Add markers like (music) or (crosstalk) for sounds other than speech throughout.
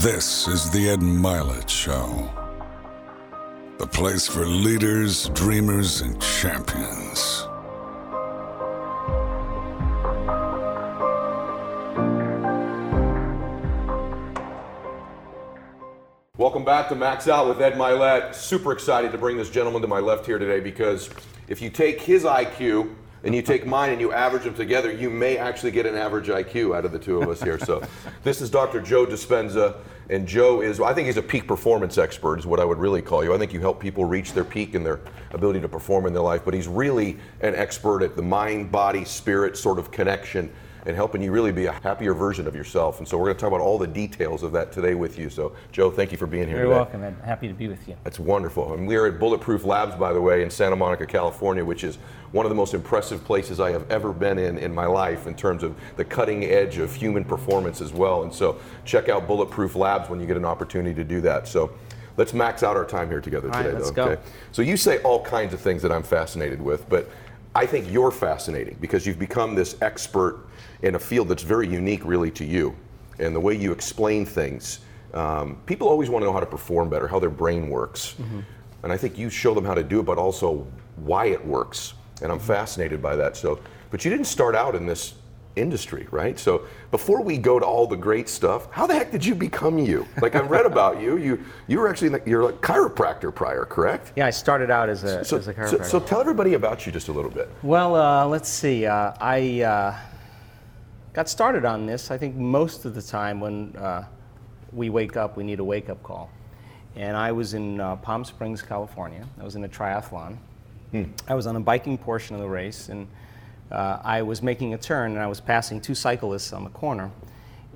This is the Ed Mylett Show. The place for leaders, dreamers, and champions. Welcome back to Max Out with Ed Mylett. Super excited to bring this gentleman to my left here today because if you take his IQ and you take mine and you average them together, you may actually get an average IQ out of the two of us here. So, this is Dr. Joe Dispenza, and Joe is, I think he's a peak performance expert, is what I would really call you. I think you help people reach their peak and their ability to perform in their life, but he's really an expert at the mind, body, spirit sort of connection and helping you really be a happier version of yourself. And so we're going to talk about all the details of that today with you. So, Joe, thank you for being here You're today. welcome, and happy to be with you. That's wonderful. And we are at Bulletproof Labs, by the way, in Santa Monica, California, which is one of the most impressive places I have ever been in in my life in terms of the cutting edge of human performance as well. And so check out Bulletproof Labs when you get an opportunity to do that. So let's max out our time here together All right, today, let's though. go. So you say all kinds of things that I'm fascinated with, but I think you're fascinating because you've become this expert in a field that's very unique, really, to you. And the way you explain things, um, people always want to know how to perform better, how their brain works. Mm-hmm. And I think you show them how to do it, but also why it works. And I'm Mm-hmm. fascinated by that. So, but you didn't start out in this industry, right? So before we go to all the great stuff, how the heck did you become you? Like I've read about you. You you were actually like- you're a chiropractor prior, correct? Yeah, I started out as a, So, as a chiropractor. so tell everybody about you just a little bit. well, uh, let's see. Uh, I uh, got started on this. I think most of the time when uh, we wake up, we need a wake-up call. And I was in uh, Palm Springs, California. I was in a triathlon. I was on a biking portion of the race, and uh, I was making a turn, and I was passing two cyclists on the corner.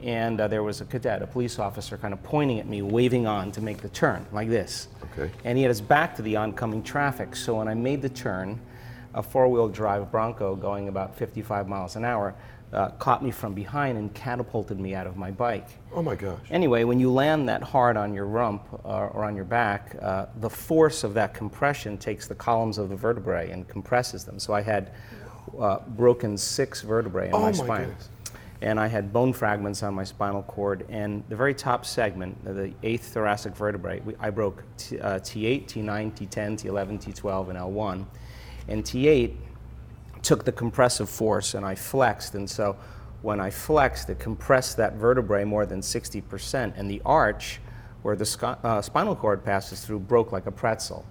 And uh, there was a cadet, a police officer, kind of pointing at me, waving on to make the turn, like this. Okay. And he had his back to the oncoming traffic. So when I made the turn, a four wheel drive Bronco going about 55 miles an hour uh, caught me from behind and catapulted me out of my bike. Oh my gosh. Anyway, when you land that hard on your rump uh, or on your back, uh, the force of that compression takes the columns of the vertebrae and compresses them. So I had uh, broken six vertebrae in Oh my my spine. goodness. And I had bone fragments on my spinal cord. And the very top segment, the eighth thoracic vertebrae, we, I broke t, uh, T8, T9, T10, T11, T12, and L1. And T8 took the compressive force and I flexed. And so when I flexed, it compressed that vertebrae more than 60%. And the arch, where the sc- uh, spinal cord passes through, broke like a pretzel.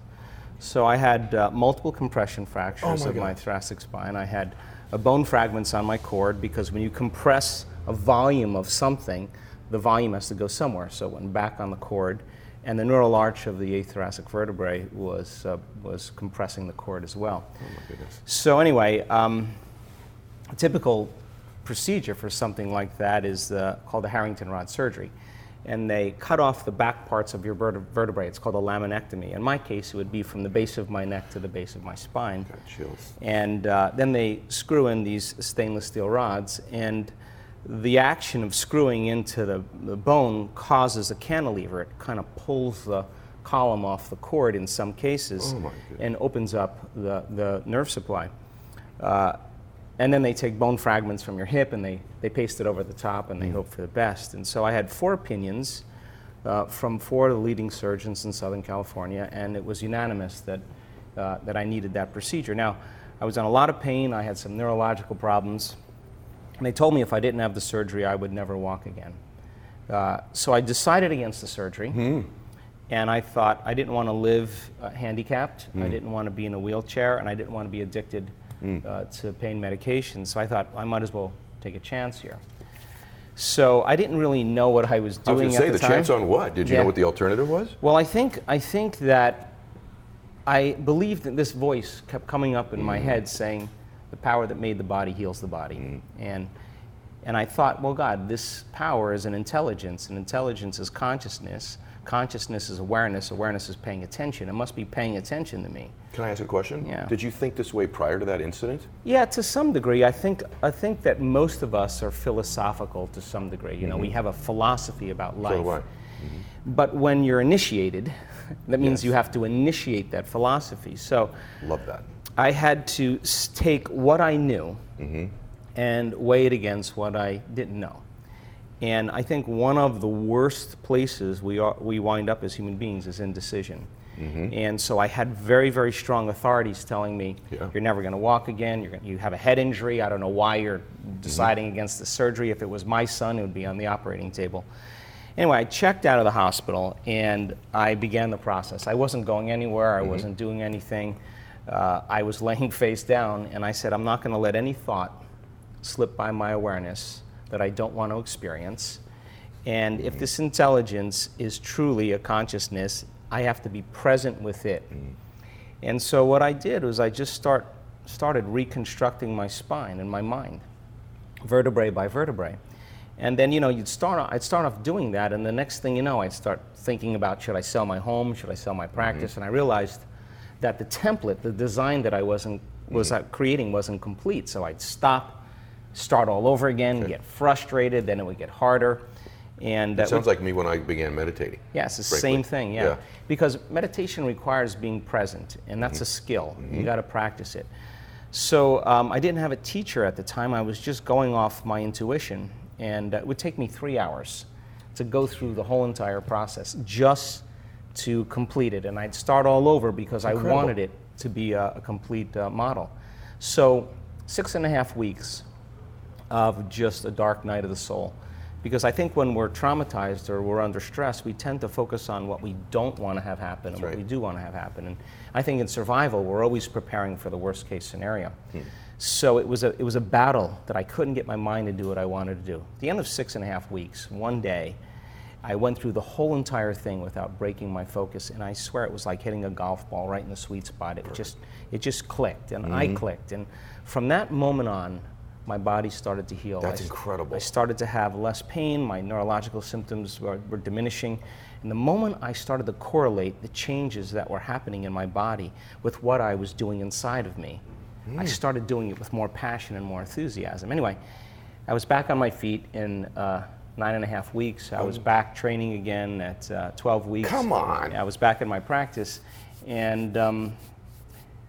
So I had uh, multiple compression fractures Oh my of my thoracic spine. I had uh, bone fragments on my cord because when you compress a volume of something, the volume has to go somewhere. So it went back on the cord. And the neural arch of the eighth thoracic vertebrae was, uh, was compressing the cord as well. Oh my goodness. So anyway, um, a typical procedure for something like that is uh, called the Harrington rod surgery. And they cut off the back parts of your verte- vertebrae. It's called a laminectomy. In my case, it would be from the base of my neck to the base of my spine. Got chills. And uh, then they screw in these stainless steel rods, and the action of screwing into the, the bone causes a cantilever. It kind of pulls the column off the cord in some cases Oh, and opens up the, the nerve supply. Uh, and then they take bone fragments from your hip and they, they paste it over the top and they hope for the best. And so I had four opinions uh, from four of the leading surgeons in Southern California, and it was unanimous that, uh, that I needed that procedure. Now, I was in a lot of pain, I had some neurological problems, and they told me if I didn't have the surgery, I would never walk again. Uh, so I decided against the surgery. And I thought I didn't want to live uh, handicapped. I didn't want to be in a wheelchair, and I didn't want to be addicted Mm. uh, to pain medication. So I thought I might as well take a chance here. So I didn't really know what I was I was doing to at say the the chance on what? Did you Yeah. know what the alternative was? Well, I think I think that I believed that this voice kept coming up in my mm. head saying, "The power that made the body heals the body," mm. and and I thought, well, God, this power is an intelligence, and intelligence is consciousness. Consciousness is awareness. Awareness is paying attention. It must be paying attention to me. Can I ask a question? Yeah. Did you think this way prior to that incident? Yeah, to some degree. I think I think that most of us are philosophical to some degree. You know, we mm-hmm. have a philosophy about life. do I. Mm-hmm. But when you're initiated, (laughs) that means Yes. you have to initiate that philosophy. So Love that. I had to take what I knew mm-hmm. and weigh it against what I didn't know. And I think one of the worst places we, are, we wind up as human beings is indecision. Mm-hmm. And so I had very, very strong authorities telling me, yeah. you're never going to walk again, you're gonna, you have a head injury, I don't know why you're deciding mm-hmm. against the surgery. If it was my son, it would be on the operating table. Anyway, I checked out of the hospital and I began the process. I wasn't going anywhere, I mm-hmm. wasn't doing anything. Uh, I was (laughs) laying face down and I said, I'm not going to let any thought slip by my awareness that I don't want to experience. And if this intelligence is truly a consciousness, I have to be present with it. Mm. And so what I did was I just start, started reconstructing my spine and my mind, vertebrae by vertebrae. And then, you know, you'd start, I'd start off doing that, and the next thing you know, I'd start thinking about should I sell my home, should I sell my practice? Mm-hmm. And I realized that the template, the design that I wasn't, was mm-hmm. creating wasn't complete. So I'd stop, start all over again, okay. get frustrated, then it would get harder. And it sounds like me when I began meditating. Yes, it's the same thing. Yeah. yeah. because meditation requires being present, and that's mm-hmm. a skill. Mm-hmm. You got to practice it. So um, I didn't have a teacher at the time. I was just going off my intuition, and it would take me three hours to go through the whole entire process just to complete it. And I'd start all over because I wanted it to be a, a complete uh, model. So six and a half weeks of just a dark night of the soul. Because I think when we're traumatized or we're under stress, we tend to focus on what we don't want to have happen and what we do want to have happen. And I think in survival, we're always preparing for the worst case scenario. Hmm. So it was, a, it was a battle that I couldn't get my mind to do what I wanted to do. At the end of six and a half weeks, one day, I went through the whole entire thing without breaking my focus, and I swear it was like hitting a golf ball right in the sweet spot. It just, it just clicked, and mm-hmm. I clicked. And from that moment on, my body started to heal. That's I, incredible. I started to have less pain, my neurological symptoms were, were, diminishing. And the moment I started to correlate the changes that were happening in my body with what I was doing inside of me, mm. I started doing it with more passion and more enthusiasm. Anyway, I was back on my feet in uh, nine and a half weeks. I was oh. back training again at uh, 12 weeks. Come on. I was back in my practice. And um,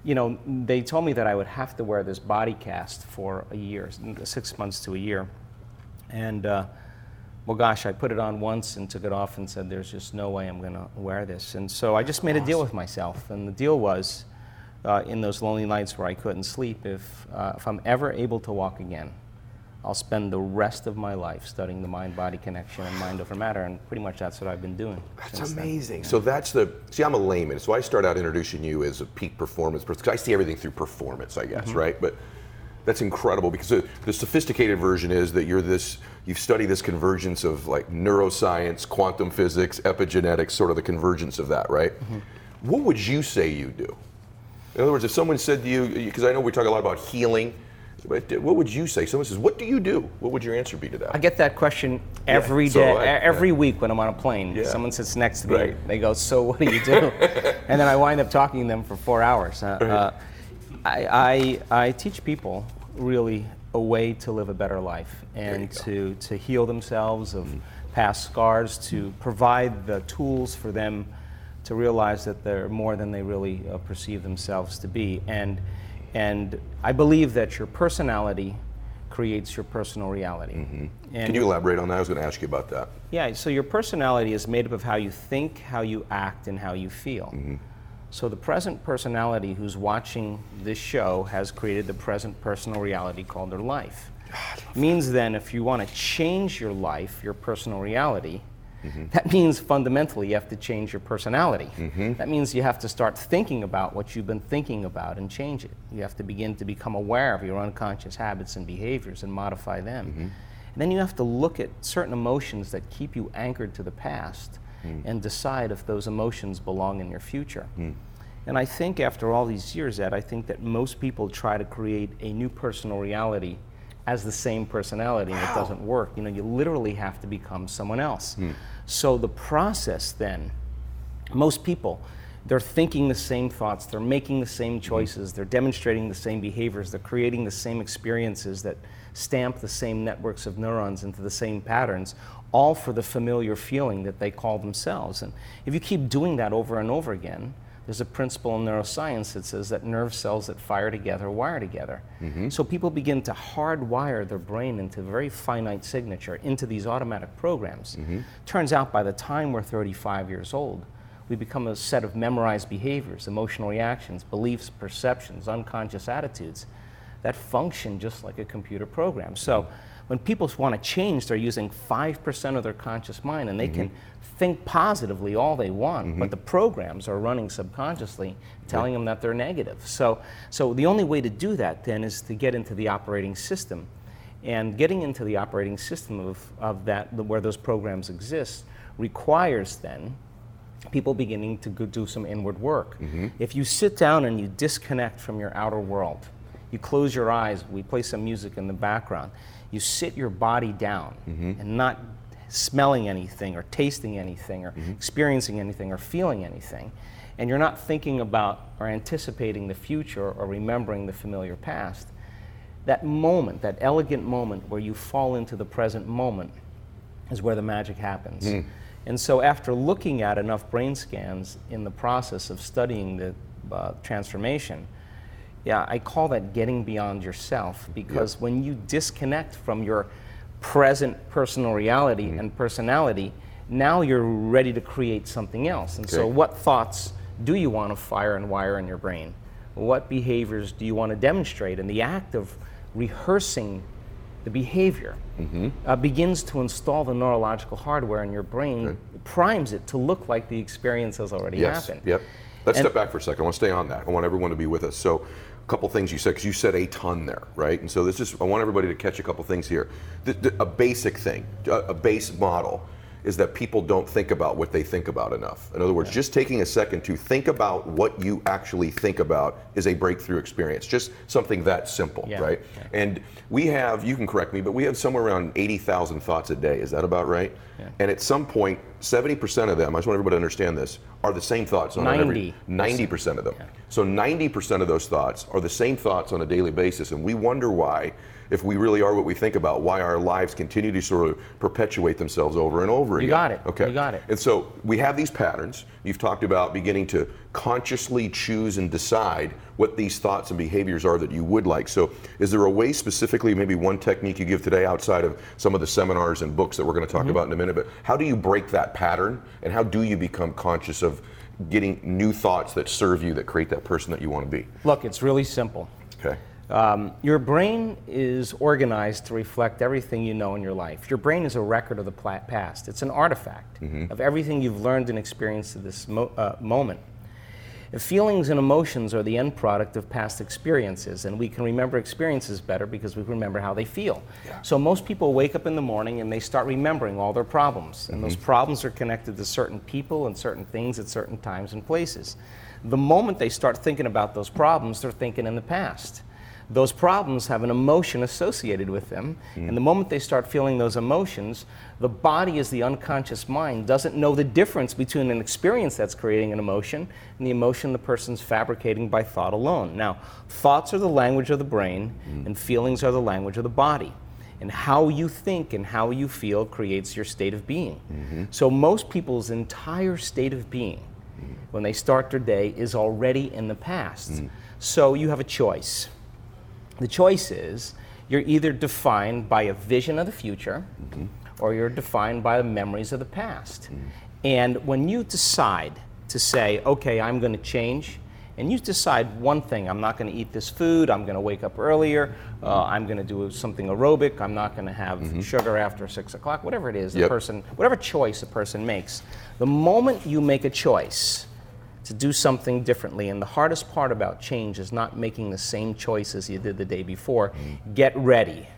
you know, they told me that I would have to wear this body cast for a year, six months to a year. And, uh, well, gosh, I put it on once and took it off and said, there's just no way I'm going to wear this. And so I just made a deal with myself. And the deal was, uh, in those lonely nights where I couldn't sleep, if, uh, if I'm ever able to walk again, I'll spend the rest of my life studying the mind body connection and mind over matter, and pretty much that's what I've been doing. That's amazing. Then. So that's the see, I'm a layman, so I start out introducing you as a peak performance person because I see everything through performance, I guess, mm-hmm. right? But that's incredible because the, the, sophisticated version is that you're this you've studied this convergence of like neuroscience, quantum physics, epigenetics, sort of the convergence of that, right? Mm-hmm. What would you say you do? In other words, if someone said to you, because I know we talk a lot about healing but what would you say? Someone says, "What do you do?" What would your answer be to that? I get that question every yeah, day, so I, every yeah. week when I'm on a plane. Yeah. Someone sits next to me. Right. They go, "So what do you do?" (laughs) and then I wind up talking to them for four hours. Uh, uh, I, I, I teach people really a way to live a better life and to to heal themselves of mm-hmm. past scars, to provide the tools for them to realize that they're more than they really uh, perceive themselves to be and and I believe that your personality creates your personal reality. Mm-hmm. Can you elaborate on that? I was going to ask you about that. Yeah, so your personality is made up of how you think, how you act, and how you feel. Mm-hmm. So the present personality who's watching this show has created the present personal reality called their life. God, Means then, if you want to change your life, your personal reality, Mm-hmm. That means fundamentally you have to change your personality. Mm-hmm. That means you have to start thinking about what you've been thinking about and change it. You have to begin to become aware of your unconscious habits and behaviors and modify them. Mm-hmm. And then you have to look at certain emotions that keep you anchored to the past mm. and decide if those emotions belong in your future. Mm. And I think after all these years, Ed, I think that most people try to create a new personal reality as the same personality, wow. and it doesn't work. You know, you literally have to become someone else. Mm. So the process then, most people, they're thinking the same thoughts, they're making the same mm-hmm. choices, they're demonstrating the same behaviors, they're creating the same experiences that stamp the same networks of neurons into the same patterns, all for the familiar feeling that they call themselves. And if you keep doing that over and over again, there's a principle in neuroscience that says that nerve cells that fire together wire together. Mm-hmm. So people begin to hardwire their brain into very finite signature into these automatic programs. Mm-hmm. Turns out by the time we're 35 years old, we become a set of memorized behaviors, emotional reactions, beliefs, perceptions, unconscious attitudes that function just like a computer program. So mm-hmm. When people want to change, they're using 5% of their conscious mind and they can mm-hmm. think positively all they want, but the mm-hmm. programs are running subconsciously telling them that they're negative. So, so the only way to do that then is to get into the operating system. And getting into the operating system of, of that, where those programs exist, requires then people beginning to go do some inward work. Mm-hmm. If you sit down and you disconnect from your outer world, you close your eyes, we play some music in the background, you sit your body down mm-hmm. and not smelling anything or tasting anything or mm-hmm. experiencing anything or feeling anything, and you're not thinking about or anticipating the future or remembering the familiar past, that moment, that elegant moment where you fall into the present moment, is where the magic happens. Mm. And so, after looking at enough brain scans in the process of studying the uh, transformation, yeah, I call that getting beyond yourself because when you disconnect from your present personal reality and personality, now you're ready to create something else. And so, what thoughts do you want to fire and wire in your brain? What behaviors do you want to demonstrate? And the act of rehearsing the behavior uh, begins to install the neurological hardware in your brain, primes it to look like the experience has already Yes. happened. Yep. Let's And- step back for a second. I want to stay on that. I want everyone to be with us. So, couple things you said because you said a ton there, right? And so this is I want everybody to catch a couple things here. The, the- a basic thing, a, a base model, is that people don't think about what they think about enough. In other words, just taking a second to think about what you actually think about is a breakthrough experience. Just something that simple, Yeah. right? And we have, you can correct me, but we have somewhere around 80,000 thoughts a day. Is that about right? Yeah. And at some point, 70% of them, I just want everybody to understand this, are the same thoughts on 90%. 90% of them. So 90% of those thoughts are the same thoughts on a daily basis. And we wonder why, if we really are what we think about, why our lives continue to sort of perpetuate themselves over and over You again. You got it. Okay. You got it. And so we have these patterns. You've talked about beginning to consciously choose and decide what these thoughts and behaviors are that you would like. So, is there a way specifically, maybe one technique you give today outside of some of the seminars and books that we're going to talk Mm-hmm. about in a minute? But how do you break that pattern and how do you become conscious of getting new thoughts that serve you, that create that person that you want to be? Look, it's really simple. Okay. Um, your brain is organized to reflect everything you know in your life. Your brain is a record of the past. It's an artifact of everything you've learned and experienced at this mo- uh, moment. Feelings and emotions are the end product of past experiences, and we can remember experiences better because we remember how they feel. So most people wake up in the morning and they start remembering all their problems, and those mm-hmm. problems are connected to certain people and certain things at certain times and places. The moment they start thinking about those problems, they're thinking in the past those problems have an emotion associated with them. Hmm. And the moment they start feeling those emotions, the body, as the unconscious mind, doesn't know the difference between an experience that's creating an emotion and the emotion the person's fabricating by thought alone. Now, thoughts are the language of the brain, hmm. and feelings are the language of the body. And how you think and how you feel creates your state of being. Mm-hmm. So, most people's entire state of being hmm. when they start their day is already in the past. So, you have a choice. The choice is you're either defined by a vision of the future mm-hmm. or you're defined by the memories of the past. Mm-hmm. And when you decide to say, okay, I'm going to change, and you decide one thing I'm not going to eat this food, I'm going to wake up earlier, uh, I'm going to do something aerobic, I'm not going to have mm-hmm. sugar after six o'clock, whatever it is, the person, whatever choice a person makes, the moment you make a choice, to do something differently. And the hardest part about change is not making the same choice as you did the day before. Mm-hmm. Get ready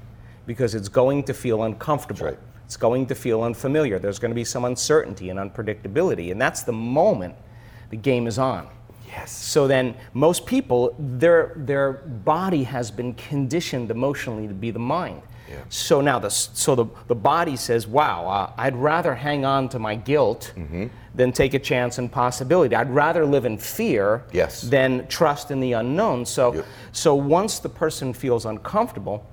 because it's going to feel uncomfortable. right. It's going to feel unfamiliar. There's going to be some uncertainty and unpredictability. And that's the moment the game is on. Yes. So then, most people, their, their body has been conditioned emotionally to be the mind. Yeah. So now, the, so the, the body says, wow, uh, I'd rather hang on to my guilt Mm-hmm. than take a chance and possibility. I'd rather live in fear Yes. than trust in the unknown. So, Yep. so once the person feels uncomfortable,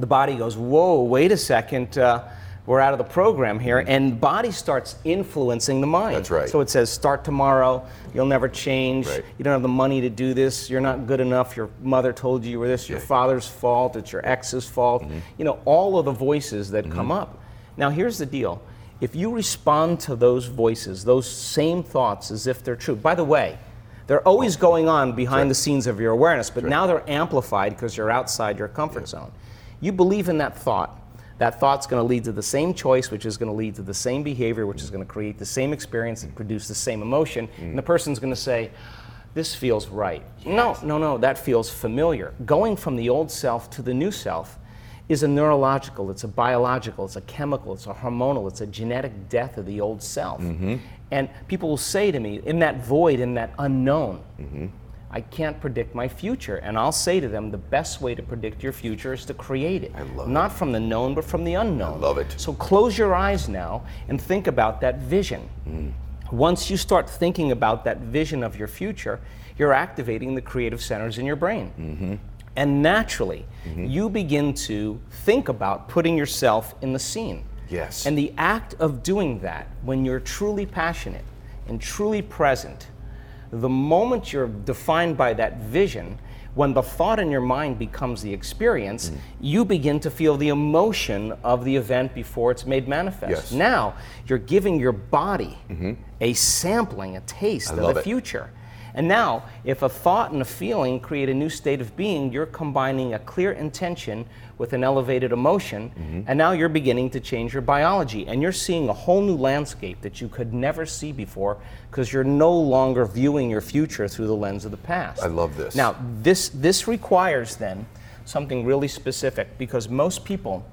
the body goes, whoa, wait a second. Uh, we're out of the program here, and body starts influencing the mind. That's right. So it says, start tomorrow, you'll never change, Right. you don't have the money to do this, you're not good enough, your mother told you you were this, your father's fault, it's your ex's fault. Mm-hmm. You know, all of the voices that come up. Now, here's the deal if you respond to those voices, those same thoughts as if they're true, by the way, they're always going on behind the scenes of your awareness, but now they're amplified because you're outside your comfort zone. You believe in that thought. That thought's going to lead to the same choice, which is going to lead to the same behavior, which is going to create the same experience and produce the same emotion. And the person's going to say, This feels right. No, no, no, that feels familiar. Going from the old self to the new self is a neurological, it's a biological, it's a chemical, it's a hormonal, it's a genetic death of the old self. Mm-hmm. And people will say to me, in that void, in that unknown, mm-hmm. I can't predict my future. And I'll say to them, the best way to predict your future is to create it. I love Not from the known, but from the unknown. I love it. So close your eyes now and think about that vision. Mm. Once you start thinking about that vision of your future, you're activating the creative centers in your brain. Mm-hmm. And naturally, mm-hmm. you begin to think about putting yourself in the scene. Yes. And the act of doing that, when you're truly passionate and truly present, the moment you're defined by that vision, when the thought in your mind becomes the experience, Mm. you begin to feel the emotion of the event before it's made manifest. Yes. Mm-hmm. Now, you're giving your body a sampling, a taste of love the it. And now, if a thought and a feeling create a new state of being, you're combining a clear intention with an elevated emotion, Mm-hmm. and now you're beginning to change your biology. And you're seeing a whole new landscape that you could never see before because you're no longer viewing your future through the lens of the past. I love this. Now, this, this requires then something really specific because most people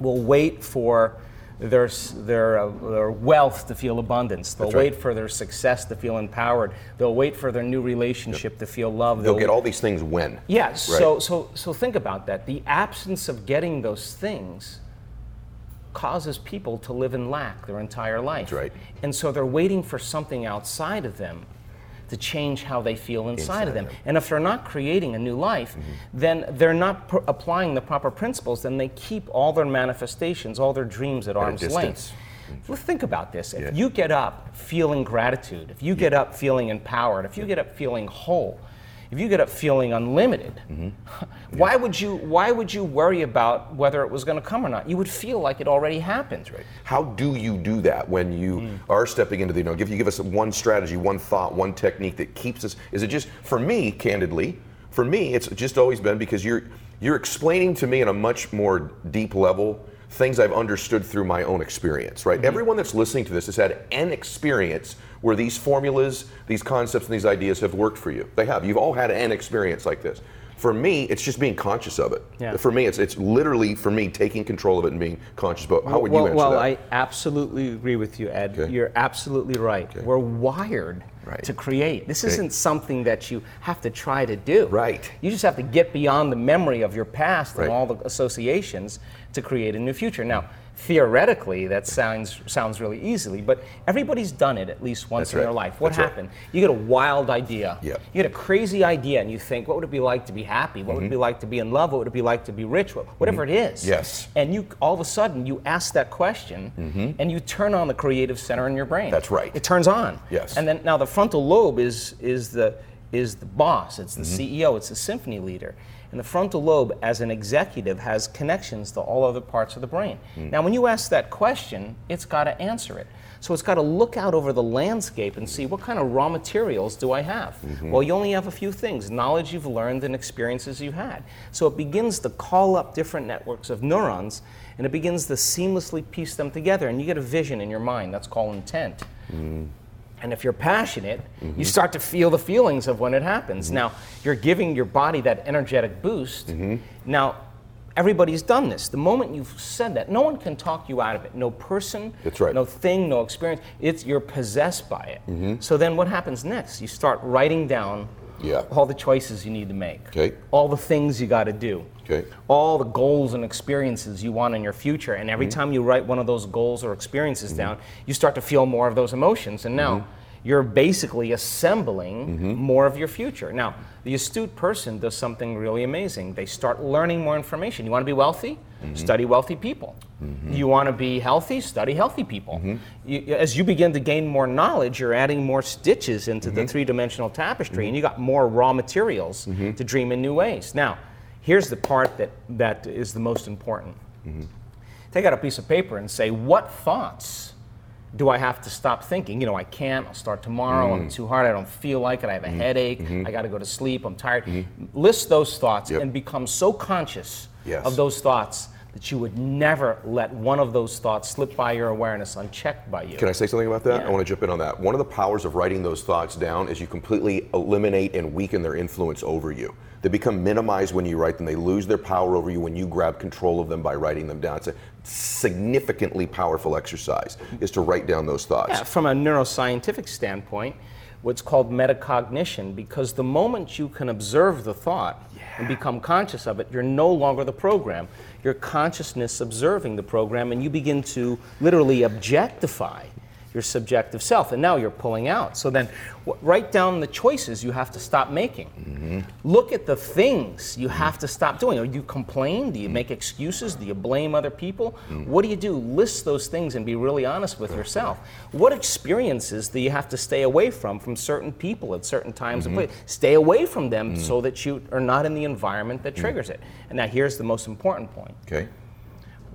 will wait for their, their, uh, their wealth to feel abundance. They'll right. wait for their success to feel empowered. They'll wait for their new relationship to feel love. They'll get all these things when. Yes. Right. So, so, so think about that. The absence of getting those things causes people to live in lack their entire life. That's right. And so they're waiting for something outside of them to change how they feel inside, Inside of them. them. Mm-hmm. And if they're not creating a new life, then they're not pr- applying the proper principles, then they keep all their manifestations, all their dreams at, a arm's length. Well, think about this. If Yeah. you get up feeling gratitude, if you get up feeling empowered, if you get up feeling whole, if you get up feeling unlimited, Mm-hmm. (laughs) why would you why would you worry about whether it was going to come or not? You would feel like it already happened. Right. How do you do that when you Hmm. are stepping into the, you know, give you give us one strategy, one thought, one technique that keeps us is it just for me, candidly, for me, it's just always been because you're you're explaining to me in a much more deep level things I've understood through my own experience, Mm-hmm. right? Everyone that's listening to this has had an experience where these formulas, these concepts, and these ideas have worked for you. They have. You've all had an experience like this. For me, it's just being conscious of it. Yeah. For me, it's it's literally for me taking control of it and being conscious. But how would well, you answer well, that? Well, I absolutely agree with you, Ed. Okay. You're absolutely right. We're wired Right. to create. This Okay. isn't something that you have to try to do. Right. You just have to get beyond the memory of your past Right. and all the associations to create a new future. Now, theoretically, that sounds sounds really easily, but everybody's done it at least once That's in their life. What That's right. happened? You get a wild idea. Yeah. You get a crazy idea, and you think, what would it be like to be happy? What would it be like to be in love? What would it be like to be rich? Whatever it is. Mm-hmm. Yes. And you all of a sudden you ask that question and you turn on the creative center in your brain. Mm-hmm. That's right. It turns on. Yes. And then now the frontal lobe is is the is the boss, it's the Mm-hmm. CEO, it's the symphony leader. And the frontal lobe as an executive has connections to all other parts of the brain. Mm. Now when you ask that question, it's got to answer it. So it's got to look out over the landscape and see what kind of raw materials do I have? Mm-hmm. Well, you only have a few things knowledge you've learned and experiences you've had. So it begins to call up different networks of neurons and it begins to seamlessly piece them together. And you get a vision in your mind. That's called intent. And if you're passionate, you mm-hmm. start to feel the feelings of when it happens. Mm-hmm. Now, you're giving your body that energetic boost. Mm-hmm. Now, everybody's done this. The moment you've said that, no one can talk you out of it. No person, That's right. no thing, no experience. It's you're possessed by it. So then what happens next? You start writing down Yeah. all the choices you need to make. Okay. All the things you got to do. Okay. All the goals and experiences you want in your future. And every mm-hmm. time you write one of those goals or experiences mm-hmm. down, you start to feel more of those emotions. And now mm-hmm. You're basically assembling mm-hmm. more of your future. Now, the astute person does something really amazing. They start learning more information. You want to be wealthy? Mm-hmm. Study wealthy people. Mm-hmm. You want to be healthy? Study healthy people. You, as you begin to gain more knowledge, you're adding more stitches into the three dimensional tapestry, and you got more raw materials to dream in new ways. Now, here's the part that, that is the most important. Take out a piece of paper and say, What thoughts do I have to stop thinking? You know, I can't, I'll start tomorrow, I'm mm. too hard, I don't feel like it, I have a mm-hmm. headache, mm-hmm. I got to go to sleep, I'm tired. Mm-hmm. List those thoughts Yep. and become so conscious Yes. of those thoughts that you would never let one of those thoughts slip by your awareness unchecked by you. Can I say something about that? Yeah. I want to jump in on that. One of the powers of writing those thoughts down is you completely eliminate and weaken their influence over you. They become minimized when you write them. They lose their power over you when you grab control of them by writing them down. It's a significantly powerful exercise is to write down those thoughts. Yeah, from a neuroscientific standpoint, what's called metacognition, because the moment you can observe the thought and become conscious of it, you're no longer the program. Your consciousness observing the program, and you begin to literally objectify your subjective self. And now you're pulling out. So then, wh- write down the choices you have to stop making. Mm-hmm. Look at the things you have to stop doing. Are you complain? Do you make excuses? Do you blame other people? Mm. What do you do? List those things and be really honest with yourself. What experiences do you have to stay away from from certain people at certain times and mm-hmm. places? Stay away from them mm. so that you are not in the environment that mm. triggers it. And now here's the most important point Okay.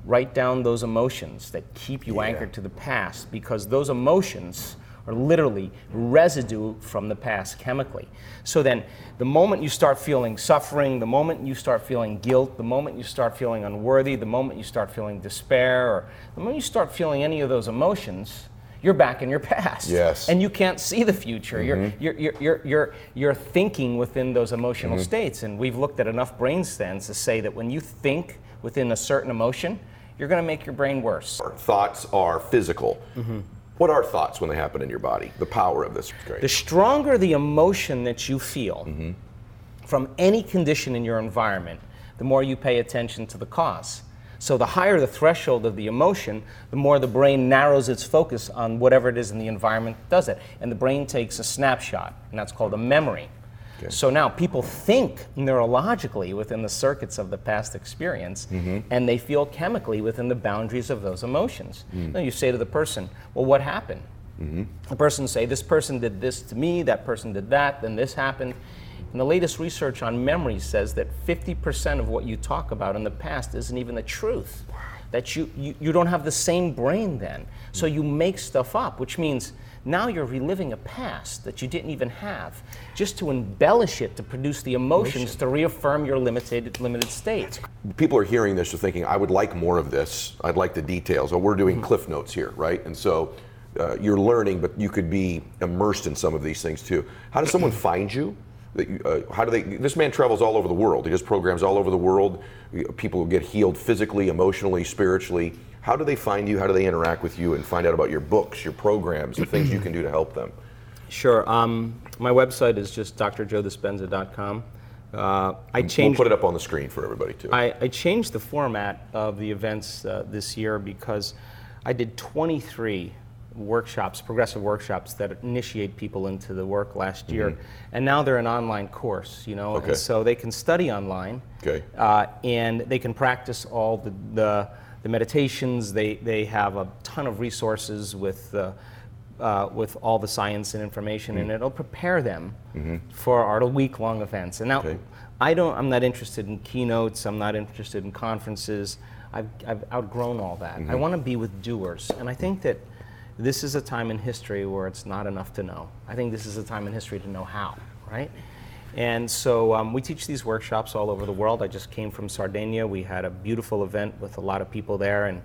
Write down those emotions that keep you Yeah. anchored to the past because those emotions are literally residue from the past chemically. So then, the moment you start feeling suffering, the moment you start feeling guilt, the moment you start feeling unworthy, the moment you start feeling despair, or the moment you start feeling any of those emotions, you're back in your past. Yes. And you can't see the future. You're, mm-hmm. you're, you're, you're, you're, you're thinking within those emotional mm-hmm. states. And we've looked at enough brain scans to say that when you think within a certain emotion, you're going to make your brain worse. Thoughts are physical. Mm-hmm. What are thoughts when they happen in your body? The power of this. Great. The stronger the emotion that you feel mm-hmm. from any condition in your environment, the more you pay attention to the cause. So the higher the threshold of the emotion, the more the brain narrows its focus on whatever it is in the environment that does it. And the brain takes a snapshot, and that's called a memory. So now people think neurologically within the circuits of the past experience, mm-hmm. and they feel chemically within the boundaries of those emotions. Mm. Then you say to the person, Well, what happened? Mm-hmm. The person say, this person did this to me, that person did that, then this happened. And the latest research on memory says that 50% of what you talk about in the past isn't even the truth. That you, you, you don't have the same brain then. So mm. you make stuff up, which means now you're reliving a past that you didn't even have, just to embellish it to produce the emotions to reaffirm your limited, limited state. people are hearing this, are thinking, I would like more of this. I'd like the details. Well, we're doing cliff notes here, right? And so uh, you're learning, but you could be immersed in some of these things too. How does someone (clears throat) find you? That you- Uh, how do they? This man travels all over the world. He does programs all over the world. People get healed physically, emotionally, spiritually. How do they find you? How do they interact with you and find out about your books, your programs, the things you can do to help them? Sure. Um, my website is just drjoedispenza.com. Uh, I We'll put it up on the screen for everybody too. I, I changed the format of the events uh, this year because I did 23 workshops, progressive workshops that initiate people into the work last year, and now they're an online course. You know, Okay. and so they can study online, Okay. uh, and they can practice all the, the, the meditations. They they have a ton of resources with. Uh, uh, with all the science and information, and it'll prepare them for our week-long events. And now, Okay. I don't. I'm not interested in keynotes. I'm not interested in conferences. I've, I've outgrown all that. I want to be with doers, and I think that this is a time in history where it's not enough to know. I think this is a time in history to know how, right? And so um, we teach these workshops all over the world. I just came from Sardinia. We had a beautiful event with a lot of people there, and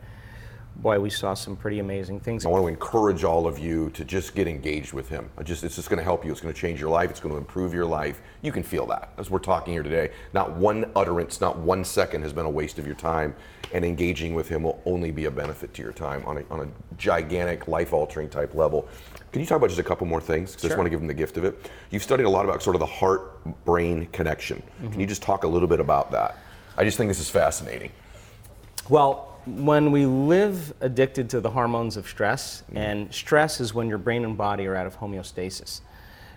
boy, we saw some pretty amazing things. I want to encourage all of you to just get engaged with him. I just, it's just going to help you. It's going to change your life. It's going to improve your life. You can feel that as we're talking here today. Not one utterance, not one second has been a waste of your time. And engaging with him will only be a benefit to your time on a, on a gigantic, life altering type level. Can you talk about just a couple more things? 'Cause I just want to give them the gift of it. You've studied a lot about sort of the heart brain connection. Can mm-hmm. you just talk a little bit about that? I just think this is fascinating. Well, when we live addicted to the hormones of stress, mm-hmm. and stress is when your brain and body are out of homeostasis.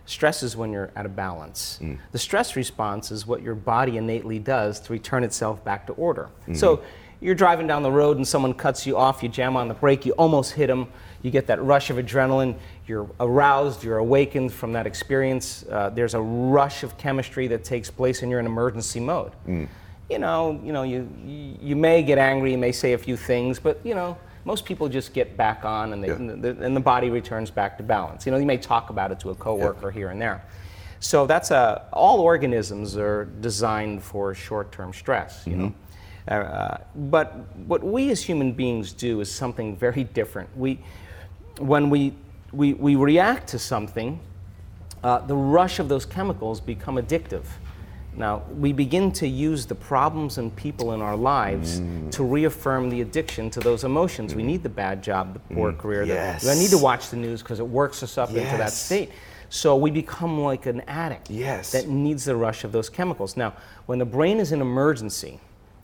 Stress is when you're out of balance. Mm. The stress response is what your body innately does to return itself back to order. Mm-hmm. So you're driving down the road and someone cuts you off, you jam on the brake, you almost hit them, you get that rush of adrenaline, you're aroused, you're awakened from that experience. Uh, there's a rush of chemistry that takes place and you're in emergency mode. Mm. You know, you know, you, you may get angry, you may say a few things, but you know, most people just get back on and, they, Yeah. and, the, and the body returns back to balance. You know, you may talk about it to a coworker here and there. So that's a, all organisms are designed for short-term stress, you know. Uh, but what we as human beings do is something very different. We, when we, we, we react to something, uh, the rush of those chemicals become addictive. Now, we begin to use the problems and people in our lives mm. to reaffirm the addiction to those emotions. We mm. need the bad job, the poor mm. career. the- Yes. we need to watch the news because it works us up into that state. So we become like an addict Yes. that needs the rush of those chemicals. Now, when the brain is in emergency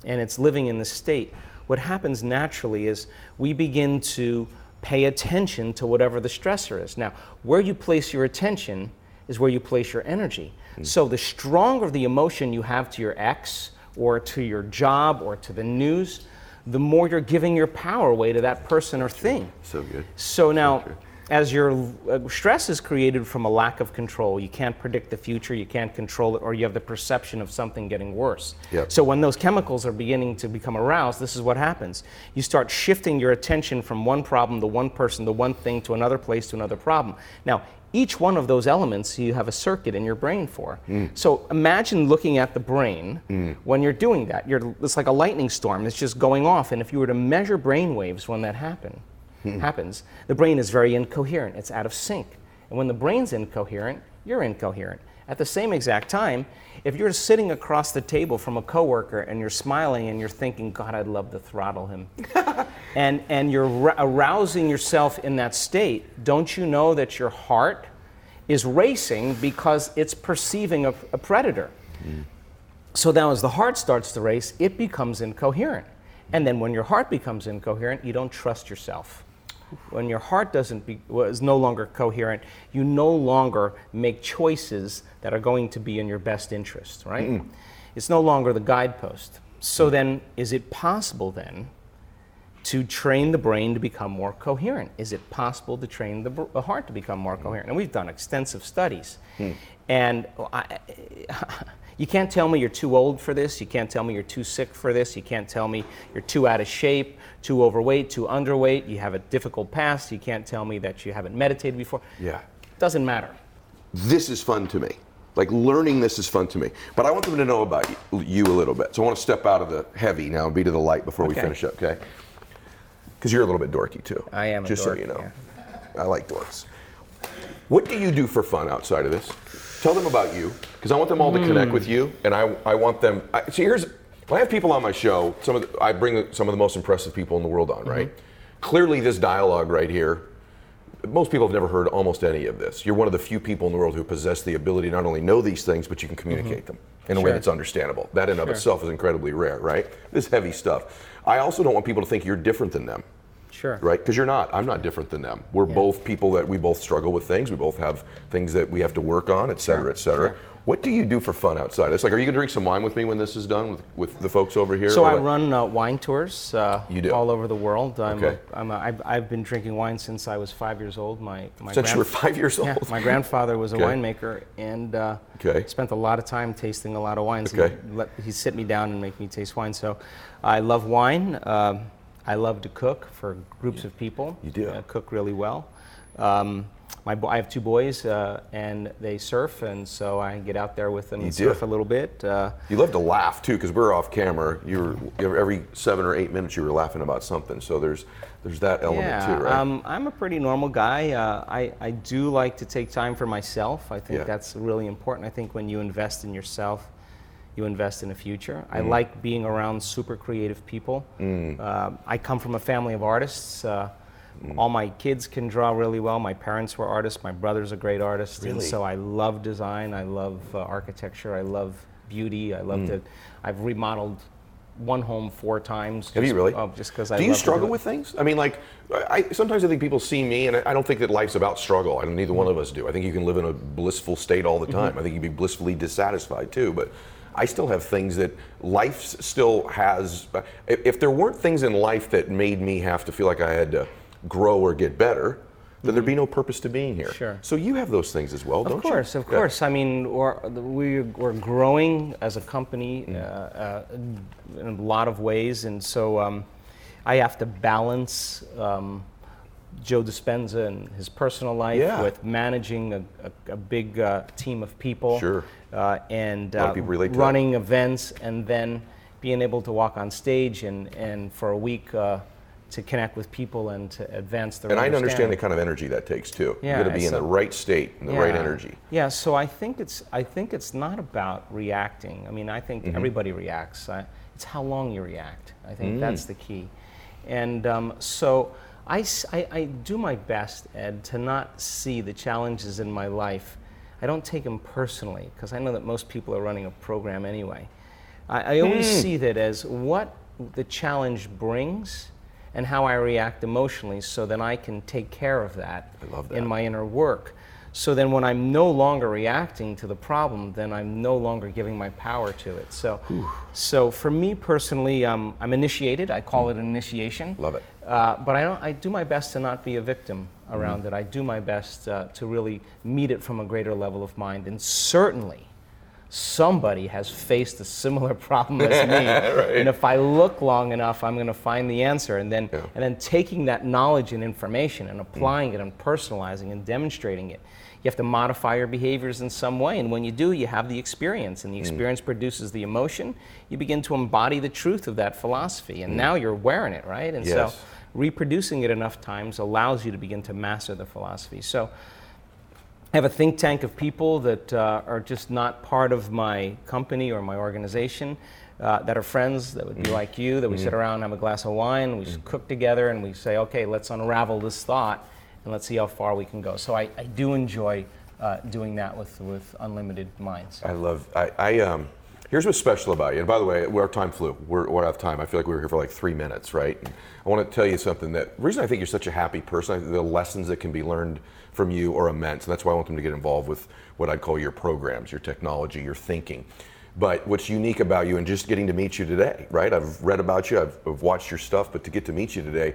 and it's living in this state, what happens naturally is we begin to pay attention to whatever the stressor is. Now, where you place your attention is where you place your energy. So the stronger the emotion you have to your ex or to your job or to the news, the more you're giving your power away to that person or thing. So good. So now, as your uh, stress is created from a lack of control, you can't predict the future, you can't control it, or you have the perception of something getting worse. Yep. So when those chemicals are beginning to become aroused, this is what happens. You start shifting your attention from one problem to one person to one thing to another place to another problem. Now, each one of those elements you have a circuit in your brain for. So imagine looking at the brain when you're doing that. You're, it's like a lightning storm. It's just going off. And if you were to measure brain waves when that happen, (laughs) happens, the brain is very incoherent. It's out of sync. And when the brain's incoherent, you're incoherent. At the same exact time, if you're sitting across the table from a coworker and you're smiling and you're thinking, God, I'd love to throttle him, (laughs) and, and you're ra- arousing yourself in that state, don't you know that your heart is racing because it's perceiving a, a predator? Hmm. So now, as the heart starts to race, it becomes incoherent. And then, when your heart becomes incoherent, you don't trust yourself. When your heart doesn't be, is no longer coherent, you no longer make choices that are going to be in your best interest, right? It's no longer the guidepost. So then, is it possible then to train the brain to become more coherent? Is it possible to train the, the heart to become more mm. coherent? And we've done extensive studies. Mm. And I, (laughs) you can't tell me you're too old for this. You can't tell me you're too sick for this. You can't tell me you're too out of shape, too overweight, too underweight. You have a difficult past. You can't tell me that you haven't meditated before. Yeah. Doesn't matter. this is fun to me. Like learning this is fun to me. But I want them to know about you, you a little bit. So I want to step out of the heavy now and be to the light before we finish up, okay? Because you're a little bit dorky too. I am Just dork, so you know. yeah. I like dorks. What do you do for fun outside of this? Tell them about you, because I want them all to connect with you, and I, I want them. I, see, here's when I have people on my show. Some of the, I bring some of the most impressive people in the world on, right? Mm-hmm. Clearly, this dialogue right here most people have never heard almost any of this. You're one of the few people in the world who possess the ability to not only know these things, but you can communicate them in a way Sure. that's understandable. That in of Sure. itself is incredibly rare, right? This heavy stuff. I also don't want people to think you're different than them, Sure. right? Because you're not. I'm not different than them. We're both people that we both struggle with things. We both have things that we have to work on, et cetera, et cetera. What do you do for fun outside? It's like, are you gonna drink some wine with me when this is done with, with the folks over here? So I what? run uh, wine tours uh, You do? all over the world. I'm Okay. a, I'm a, I've, I've been drinking wine since I was five years old. My, my Since you were five years old. Yeah, my grandfather was a Okay. winemaker and uh, Okay. spent a lot of time tasting a lot of wines. Okay. He'd, let, he'd sit me down and make me taste wine. So I love wine. Um, I love to cook for groups of people. You do? I cook really well. Um, my, bo- I have two boys uh, and they surf, and so I get out there with them and do? surf a little bit. Uh, You love to laugh too, because we're off camera. You were you were- every seven or eight minutes you were laughing about something. So there's there's that element Yeah, too, right? um, I'm a pretty normal guy. Uh, I, I do like to take time for myself. I think Yeah. that's really important. I think when you invest in yourself, you invest in the future. I Mm. like being around super creative people. Uh, I come from a family of artists. Uh, Mm. All my kids can draw really well. My parents were artists. My brother's a great artist. And so I love design. I love uh, architecture. I love beauty. I Mm. love to. I've remodeled one home four times. Have you just- really? Oh, just because I do you struggle it. with things? I mean, like, I, sometimes I think people see me, and I I don't think that life's about struggle. I don't, neither one of us do. I think you can live in a blissful state all the Mm-hmm. time. I think you can be blissfully dissatisfied too. But I still have things that life still has. If, there weren't things in life that made me have to feel like I had to grow or get better, then there'd be no purpose to being here. Sure. So you have those things as well, don't you? Of course, of Yeah. course. I mean, we're, we're growing as a company Mm. uh, uh, in a lot of ways, and so um, I have to balance um, Joe Dispenza and his personal life Yeah. with managing a, a, a big uh, team of people. Sure. Uh, and A lot of uh, people relate to that. running events, and then being able to walk on stage and, and for a week uh, to connect with people and to advance their And I understand the kind of energy that takes too. Yeah, you got to be in the right state and the right energy. Yeah, so I think it's I think it's not about reacting. I mean, I think Mm-hmm. everybody reacts. I, it's how long you react. I think Mm. that's the key. And um, so I, I- I do my best, Ed, to not see the challenges in my life. I don't take them personally because I know that most people are running a program anyway. I, I always Hmm. see that as what the challenge brings and how I react emotionally so then I can take care of that, love in my inner work. So then when I'm no longer reacting to the problem, then I'm no longer giving my power to it. So, so for me personally, um, I'm initiated. I call it an initiation. Love it. Uh, but I, don't, I do my best to not be a victim around Mm-hmm. it. I do my best uh, to really meet it from a greater level of mind. And certainly, somebody has faced a similar (laughs) problem as me. (laughs) And if I look long enough, I'm going to find the answer. And then, Yeah. and then taking that knowledge and information and applying it and personalizing and demonstrating it. You have to modify your behaviors in some way. And when you do, you have the experience. And the hmm. experience produces the emotion. You begin to embody the truth of that philosophy. And hmm. now you're wearing it, right? And Yes. so reproducing it enough times allows you to begin to master the philosophy. So I have a think tank of people that uh, are just not part of my company or my organization, uh, that are friends, that would be hmm. like you, that we sit around and have a glass of wine, we s cook together, and we say, okay, let's unravel this thought and let's see how far we can go. So I, I do enjoy uh, doing that with, with unlimited minds. I love. I, I um. Here's what's special about you. And by the way, our time flew. We're, we're out of time. I feel like we were here for like three minutes, right? And I want to tell you something that the reason I think you're such a happy person, the lessons that can be learned from you are immense. And that's why I want them to get involved with what I'd call your programs, your technology, your thinking. But what's unique about you and just getting to meet you today, right? I've read about you, I've, I've watched your stuff, but to get to meet you today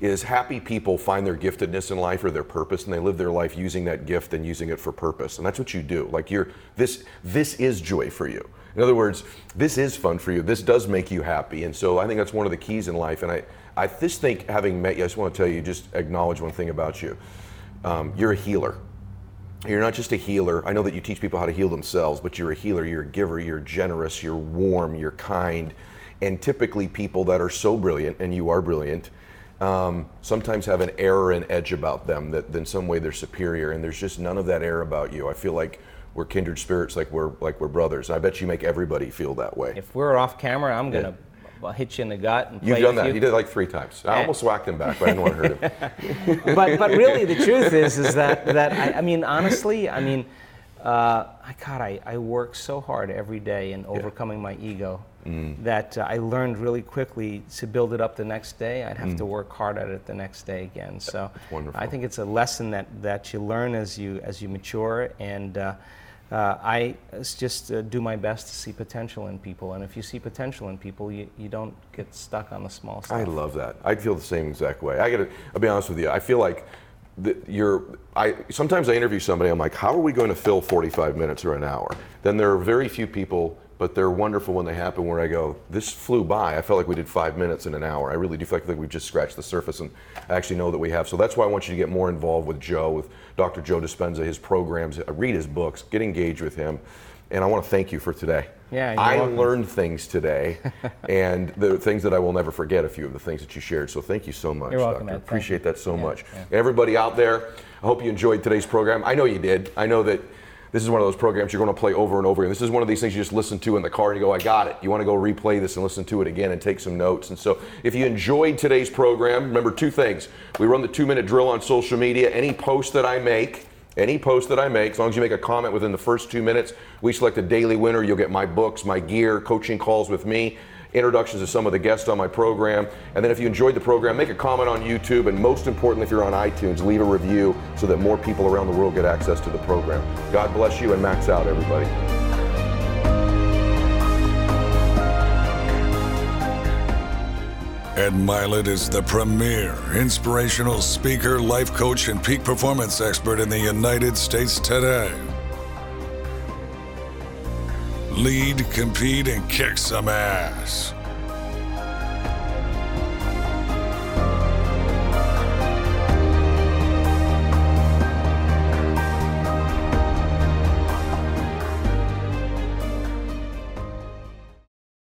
is happy people find their giftedness in life or their purpose and they live their life using that gift and using it for purpose. And that's what you do. Like you're this this is joy for you. In other words, this is fun for you. This does make you happy. And so I think that's one of the keys in life. And I, I just think having met you, I just want to tell you, just acknowledge one thing about you. Um, you're a healer. You're not just a healer. I know that you teach people how to heal themselves, but you're a healer. You're a giver. You're generous. You're warm. You're kind. And typically, people that are so brilliant, and you are brilliant, um, sometimes have an air and edge about them that, that in some way they're superior. And there's just none of that air about you. I feel like we're kindred spirits, like we're like we're brothers. And I bet you make everybody feel that way. If we're off camera, I'm going to hit you in the gut and You've done that. you. You did like three times. I almost whacked him back, but I didn't want to hurt him. (laughs) but but really the truth is is that that I, I mean honestly I mean uh, I God I, I work so hard every day in overcoming my ego Mm. that uh, I learned really quickly to build it up the next day I'd have Mm. to work hard at it the next day again so wonderful. I think it's a lesson that that you learn as you as you mature and. Uh, uh, I s- just uh, do my best to see potential in people, and if you see potential in people, you, you don't get stuck on the small stuff. I love that. I feel the same exact way. I gotta. I'll be honest with you. I feel like the, you're. I sometimes I interview somebody. I'm like, how are we going to fill 45 minutes or an hour? Then there are very few people, but they're wonderful when they happen. Where I go, this flew by. I felt like we did five minutes in an hour. I really do feel like we've just scratched the surface, and I actually know that we have. So that's why I want you to get more involved with Joe, with Dr. Joe Dispenza, his programs, read his books, get engaged with him. And I want to thank you for today. Yeah, I welcome. learned things today, (laughs) and the things that I will never forget. A few of the things that you shared. So thank you so much, You're welcome, Doctor. Ed. Appreciate that so much. yeah. Everybody out there, I hope you enjoyed today's program. I know you did. I know that this is one of those programs you're going to play over and over again. This is one of these things you just listen to in the car and you go, I got it. You want to go replay this and listen to it again and take some notes. And so if you enjoyed today's program, remember two things. We run the two minute drill on social media. Any post that I make, any post that I make, as long as you make a comment within the first two minutes, we select a daily winner. You'll get my books, my gear, coaching calls with me, introductions to some of the guests on my program. And then if you enjoyed the program, make a comment on YouTube. And most importantly, if you're on iTunes, leave a review so that more people around the world get access to the program. God bless you and max out, everybody. Ed Mylett is the premier inspirational speaker, life coach, and peak performance expert in the United States today. Lead, compete, and kick some ass.